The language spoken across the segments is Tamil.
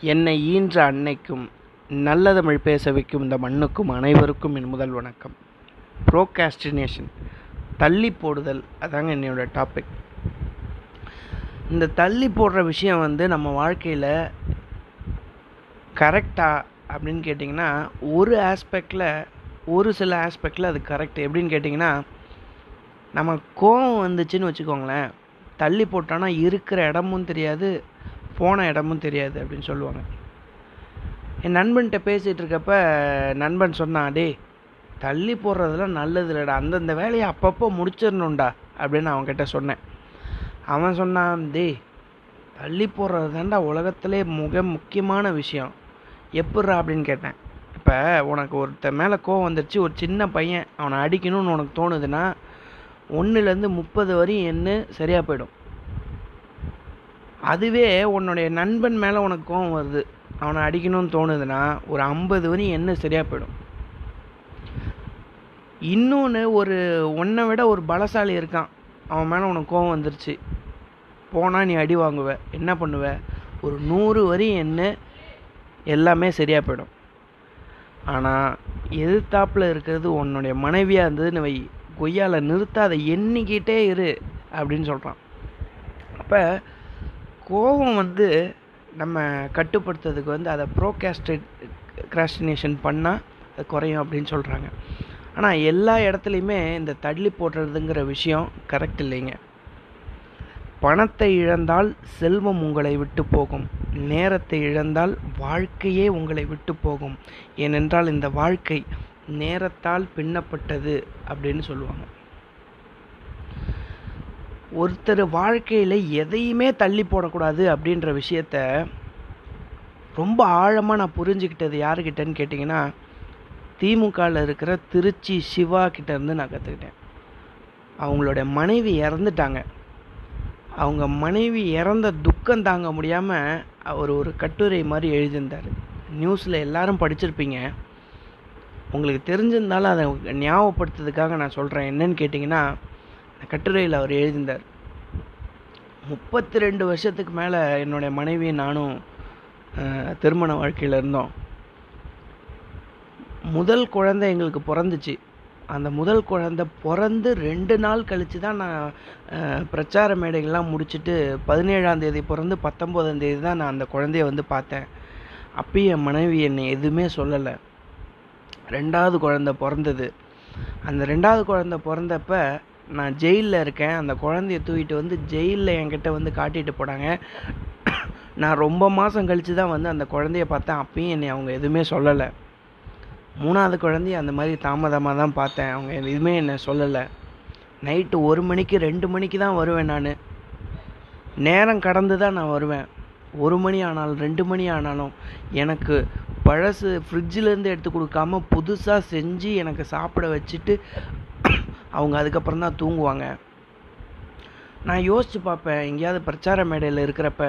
என்னை ஈன்ற அன்னைக்கும் நல்ல தமிழ் பேச வைக்கும் இந்த மண்ணுக்கும் அனைவருக்கும் என் முதல் வணக்கம். ப்ரோகாஸ்டினேஷன் தள்ளி போடுதல் அதாங்க என்னோடய டாபிக் இந்த தள்ளி போடுற விஷயம் வந்து நம்ம வாழ்க்கையில் கரெக்டா அப்படின்னு கேட்டிங்கன்னா ஒரு ஆஸ்பெக்டில் ஒரு சில ஆஸ்பெக்டில் அது கரெக்ட் எப்படின்னு கேட்டிங்கன்னா நம்ம கோவம் வந்துச்சுன்னு வச்சுக்கோங்களேன். தள்ளி போட்டோன்னா இருக்கிற இடமும் தெரியாது போன இடமும் தெரியாது அப்படின்னு சொல்லுவாங்க. என் நண்பன்கிட்ட பேசிகிட்டு இருக்கப்ப நண்பன் சொன்னான் டே தள்ளி போடுறதுலாம் நல்லது இல்லைடா அந்தந்த வேலையை அப்பப்போ முடிச்சிடணும்டா அப்படின்னு அவன்கிட்ட சொன்னேன். அவன் சொன்னான் டே தள்ளி போடுறது தான்டா உலகத்திலே மிக முக்கியமான விஷயம். எப்பட்றா? அப்படின்னு கேட்டேன். இப்போ உனக்கு ஒருத்தன் மேலே கோவம் வந்துருச்சு ஒரு சின்ன பையன் அவனை அடிக்கணும்னு உனக்கு தோணுதுன்னா ஒன்றுலேருந்து முப்பது வரையும் என்ன சரியாக போயிடும். அதுவே உன்னுடைய நண்பன் மேலே உனக்கு கோவம் வருது. அவனை அடிக்கணும்னு தோணுதுன்னா ஒரு ஐம்பது வரையும் என்ன சரியாக போயிடும். இன்னொன்று ஒரு உன்னை விட ஒரு பலசாலி இருக்கான். அவன் மேலே உனக்கு கோவம் வந்துருச்சு. போனால் நீ அடி வாங்குவ. என்ன பண்ணுவ? ஒரு நூறு வரி என்ன எல்லாமே சரியாக போயிடும். ஆனால் எதிர்த்தாப்பில் இருக்கிறது உன்னுடைய மனைவியாக இருந்ததுன்னு வை. கொய்யால நிறுத்தாத எண்ணிக்கிட்டே இரு அப்படின்னு சொல்கிறான் அப்போ கோபம் வந்து நம்ம கட்டுப்படுத்துறதுக்கு வந்து அதை ப்ரோகாஸ்டேட் கிராஸ்டினேஷன் பண்ணால் அது குறையும் அப்படின்னு சொல்கிறாங்க ஆனால் எல்லா இடத்துலையுமே இந்த தள்ளி போடுறதுங்கிற விஷயம் கரெக்ட் இல்லைங்க. பணத்தை இழந்தால் செல்வம் உங்களை விட்டு போகும். நேரத்தை இழந்தால் வாழ்க்கையே உங்களை விட்டு போகும். ஏனென்றால் இந்த வாழ்க்கை நேரத்தால் பின்னப்பட்டது அப்படின்னு சொல்லுவாங்க. ஒருத்தர் வாழ்க்கையில் எதையுமே தள்ளி போடக்கூடாது அப்படின்ற விஷயத்த ரொம்ப ஆழமாக நான் புரிஞ்சுக்கிட்டது யாருக்கிட்டன்னு கேட்டிங்கன்னா திமுகவில் இருக்கிற திருச்சி சிவா கிட்டேருந்து நான் கற்றுக்கிட்டேன் அவங்களோட மனைவி இறந்துட்டாங்க. அவங்க மனைவி இறந்த துக்கம் தாங்க முடியாமல் அவர் ஒரு கட்டுரை மாதிரி எழுதியிருந்தார். நியூஸில் எல்லாரும் படிச்சிருப்பீங்க. உங்களுக்கு தெரிஞ்சிருந்தாலும் அதை ஞாபகப்படுத்துறதுக்காக நான் சொல்கிறேன் என்னன்னு கேட்டிங்கன்னா அந்த கட்டுரையில் அவர் எழுதியிருந்தார். முப்பத்தி ரெண்டு வருஷத்துக்கு மேலே என்னுடைய மனைவி நானும் திருமண வாழ்க்கையில் இருந்தோம். முதல் குழந்தை எங்களுக்கு பிறந்துச்சு. அந்த முதல் குழந்தை பிறந்து ரெண்டு நாள் கழித்து தான் நான் பிரச்சார மேடைகள்லாம் முடிச்சுட்டு பதினேழாம் தேதி பிறந்து பத்தொம்போதாம் தேதி தான் நான் அந்த குழந்தைய வந்து பார்த்தேன். அப்பயும் என் மனைவி என்னை எதுவுமே சொல்லலை. ரெண்டாவது குழந்த பிறந்தது. அந்த ரெண்டாவது குழந்த பிறந்தப்ப நான் ஜெயிலில் இருக்கேன். அந்த குழந்தைய தூக்கிட்டு வந்து ஜெயிலில் என்கிட்ட வந்து காட்டிட்டு போனாங்க. நான் ரொம்ப மாதம் கழித்து தான் வந்து அந்த குழந்தைய பார்த்தேன். அப்பயும் என்னை அவங்க எதுவுமே சொல்லலை. மூணாவது குழந்தைய அந்த மாதிரி தாமதமாக தான் பார்த்தேன். அவங்க எதுவுமே என்னை சொல்லலை. நைட்டு ஒரு மணிக்கு ரெண்டு மணிக்கு தான் வருவேன் நான். நேரம் கடந்து தான் நான் வருவேன். ஒரு மணி ஆனாலும் ரெண்டு மணி ஆனாலும் எனக்கு பழசு ஃப்ரிட்ஜிலேருந்து எடுத்து கொடுக்காம புதுசாக செஞ்சு எனக்கு சாப்பிட வச்சுட்டு அவங்க அதுக்கப்புறம் தான் தூங்குவாங்க. நான் யோசித்து பார்ப்பேன் எங்கேயாவது பிரச்சார மேடையில் இருக்கிறப்ப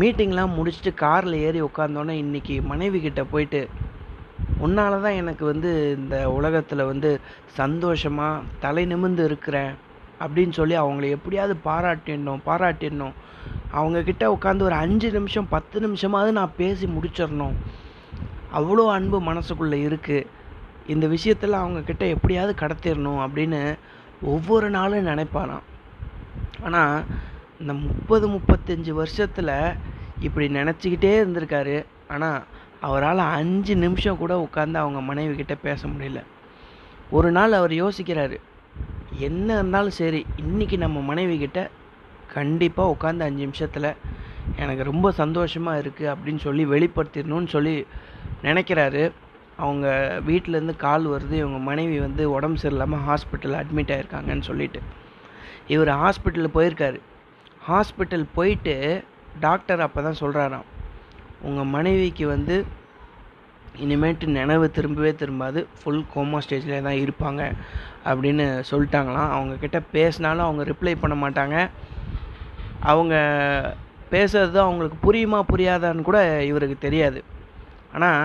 மீட்டிங்லாம் முடிச்சுட்டு காரில் ஏறி உட்காந்தோன்னே இன்றைக்கி மனைவி கிட்டே போயிட்டு உன்னால தான் எனக்கு வந்து இந்த உலகத்தில் வந்து சந்தோஷமாக தலை நிமிர்ந்து இருக்கிறேன் அப்படின்னு சொல்லி அவங்கள எப்படியாவது பாராட்டிடணும் பாராட்டிடணும். அவங்கக்கிட்ட உட்காந்து ஒரு அஞ்சு நிமிஷம் பத்து நிமிஷமாவது நான் பேசி முடிச்சிடணும். அவ்வளோ அன்பு மனசுக்குள்ளே இருக்குது இந்த விஷயத்தில் அவங்கக்கிட்ட எப்படியாவது கடத்திடணும் அப்படின்னு ஒவ்வொரு நாளும் நினைப்பானாம் ஆனால் இந்த முப்பது முப்பத்தஞ்சு வருஷத்தில் இப்படி நினச்சிக்கிட்டே இருந்திருக்காரு. ஆனால் அவரால் அஞ்சு நிமிஷம் கூட உட்காந்து அவங்க மனைவி கிட்டே பேச முடியல. ஒரு நாள் அவர் யோசிக்கிறாரு என்ன இருந்தாலும் சரி இன்றைக்கி நம்ம மனைவி கிட்ட கண்டிப்பாக உட்காந்து அஞ்சு நிமிஷத்தில் எனக்கு ரொம்ப சந்தோஷமாக இருக்குது அப்படின்னு சொல்லி வெளிப்படுத்திடணும்னு சொல்லி நினைக்கிறாரு. அவங்க வீட்டிலேருந்து கால் வருது இவங்க மனைவி வந்து உடம்பு சரியில்லாமல் ஹாஸ்பிட்டலில் அட்மிட் ஆகிருக்காங்கன்னு சொல்லிட்டு. இவர் ஹாஸ்பிட்டலில் போயிருக்காரு. ஹாஸ்பிட்டல் போயிட்டு டாக்டர் அப்போ தான் சொல்கிறாராம் உங்கள் மனைவிக்கு வந்து இனிமேட்டு நினைவு திரும்பவே திரும்பாது ஃபுல் கோமா ஸ்டேஜில் தான் இருப்பாங்க அப்படின்னு சொல்லிட்டாங்களாம். அவங்கக்கிட்ட பேசினாலும் அவங்க ரிப்ளை பண்ண மாட்டாங்க. அவங்க பேசுறது அவங்களுக்கு புரியுமா புரியாதான்னு கூட இவருக்கு தெரியாது. ஆனால்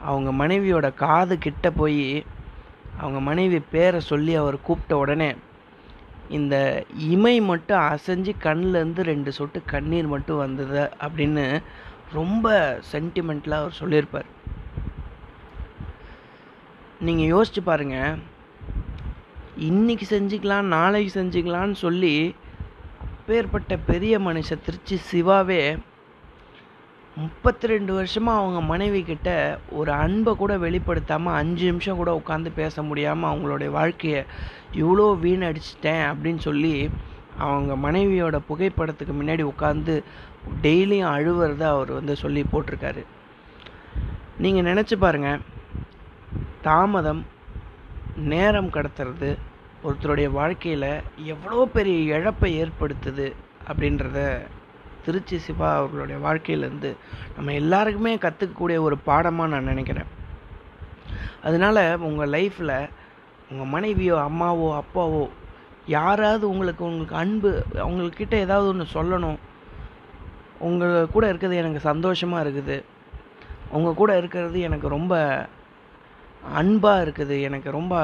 அவங்க மனைவியோட காது கிட்ட போய் அவங்க மனைவி பேரை சொல்லி அவர் கூப்பிட்ட உடனே இந்த இமை மட்டும் அசைஞ்சு கண்ணிலேருந்து ரெண்டு சொட்டு கண்ணீர் மட்டும் வந்தது அப்படின்னு ரொம்ப சென்டிமெண்ட்லாக அவர் சொல்லியிருப்பார். நீங்கள் யோசிச்சு பாருங்கள் இன்னைக்கு செஞ்சுக்கலாம் நாளைக்கு செஞ்சுக்கலான்னு சொல்லி அப்பேற்பட்ட பெரிய மனுஷன் திருச்சி சிவாவே முப்பத்தி ரெண்டு வருஷமாக அவங்க மனைவி கிட்ட ஒரு அன்பை கூட வெளிப்படுத்தாமல் அஞ்சு நிமிஷம் கூட உட்காந்து பேச முடியாமல் அவங்களுடைய வாழ்க்கையை இவ்வளோ வீணடிச்சிட்டேன் அப்படின்னு சொல்லி அவங்க மனைவியோட புகைப்படத்துக்கு முன்னாடி உட்காந்து டெய்லியும் அழுவுறத அவர் வந்து சொல்லி போட்டிருக்காரு. நீங்கள் நினச்சி பாருங்கள் தாமதம் நேரம் கடத்துறது ஒருத்தருடைய வாழ்க்கையில் எவ்வளோ பெரிய இழப்பை ஏற்படுத்துது அப்படின்றத திருச்சி சிவா அவர்களுடைய வாழ்க்கையிலேருந்து நம்ம எல்லாருக்குமே கற்றுக்கக்கூடிய ஒரு பாடமாக நான் நினைக்கிறேன். அதனால் உங்கள் லைஃப்பில் உங்கள் மனைவியோ அம்மாவோ அப்பாவோ யாராவது உங்களுக்கு உங்களுக்கு அன்பு அவங்கக்கிட்ட ஏதாவது ஒன்று சொல்லணும். உங்கள் கூட இருக்கிறது எனக்கு சந்தோஷமாக இருக்குது. உங்கள் கூட இருக்கிறது எனக்கு ரொம்ப அன்பாக இருக்குது. எனக்கு ரொம்ப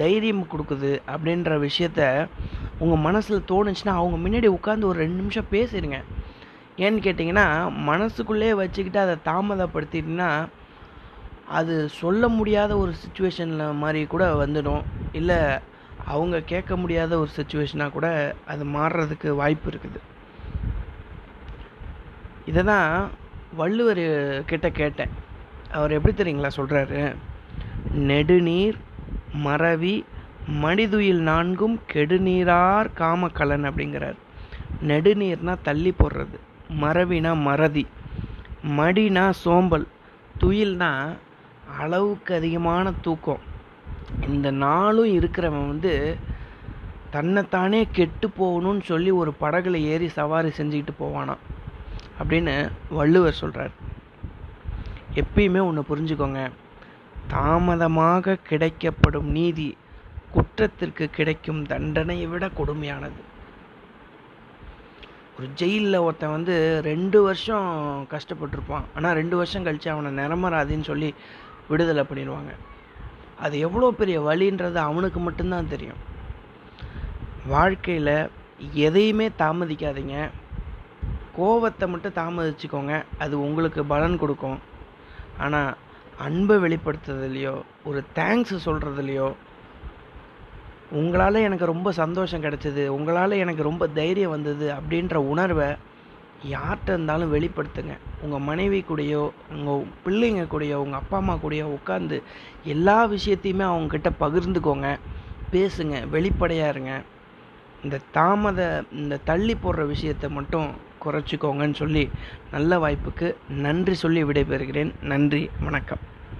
தைரியம் கொடுக்குது அப்படின்ற விஷயத்த உங்கள் மனசில் தோணுச்சுன்னா அவங்க முன்னாடி உட்காந்து ஒரு ரெண்டு நிமிஷம் பேசிடுங்க ஏன்னு கேட்டிங்கன்னா மனசுக்குள்ளே வச்சுக்கிட்டு அதை தாமதப்படுத்திட்டிங்கன்னா அது சொல்ல முடியாத ஒரு சுச்சுவேஷனில் மாதிரி கூட வந்துடும். இல்லை அவங்க கேட்க முடியாத ஒரு சுச்சுவேஷனாக கூட அது மாறுறதுக்கு வாய்ப்பு இருக்குது. இதை தான் வள்ளுவர் கிட்ட கேட்டேன். அவர் எப்படி தெரியுங்களா சொல்கிறாரு நெடுநீர் மறவி மனிதுயில் நான்கும் கெடுநீரார் காமக்கலன் அப்படிங்கிறார். நெடுநீர்னால் தள்ளி போடுறது. மறவினா மறதி மடினா சோம்பல் துயில்னா அளவுக்கு அதிகமான தூக்கம். இந்த நாளும் இருக்கிறவன் வந்து தன்னைத்தானே கெட்டு போகணும்னு சொல்லி ஒரு படகுல ஏறி சவாரி செஞ்சுக்கிட்டு போவானான் அப்படின்னு வள்ளுவர் சொல்கிறார் எப்பயுமே ஒன்று புரிஞ்சுக்கோங்க தாமதமாக கிடைக்கப்படும் நீதி குற்றத்திற்கு கிடைக்கும் தண்டனையை விட கொடுமையானது. ஒரு ஜெயிலில் ஒருத்தன் வந்து ரெண்டு வருஷம் கஷ்டப்பட்டிருப்பான். ஆனால் ரெண்டு வருஷம் கழித்து அவனை நிரம்பராதின்னு சொல்லி விடுதலை பண்ணிடுவாங்க அது எவ்வளோ பெரிய வழின்றது அவனுக்கு மட்டும்தான் தெரியும். வாழ்க்கையில் எதையுமே தாமதிக்காதீங்க. கோவத்தை மட்டும் தாமதிச்சுக்கோங்க. அது உங்களுக்கு பலன் கொடுக்கும். ஆனால் அன்பை வெளிப்படுத்துறதுலையோ ஒரு தேங்க்ஸ் சொல்கிறதுலையோ உங்களால் எனக்கு ரொம்ப சந்தோஷம் கிடச்சிது உங்களால் எனக்கு ரொம்ப தைரியம் வந்தது அப்படின்ற உணர்வை யார்கிட்ட இருந்தாலும் வெளிப்படுத்துங்க. உங்கள் மனைவி கூடயோ உங்கள் பிள்ளைங்க கூடயோ உங்கள் அப்பா அம்மா கூடயோ உட்காந்து எல்லா விஷயத்தையுமே அவங்கக்கிட்ட பகிர்ந்துக்கோங்க பேசுங்க வெளிப்படையாக இருங்க. இந்த தாமத இந்த தள்ளி போடுற விஷயத்தை மட்டும் குறைச்சிக்கோங்கன்னு சொல்லி நல்ல வாய்ப்புக்கு நன்றி சொல்லி விடைபெறுகிறேன். நன்றி வணக்கம்.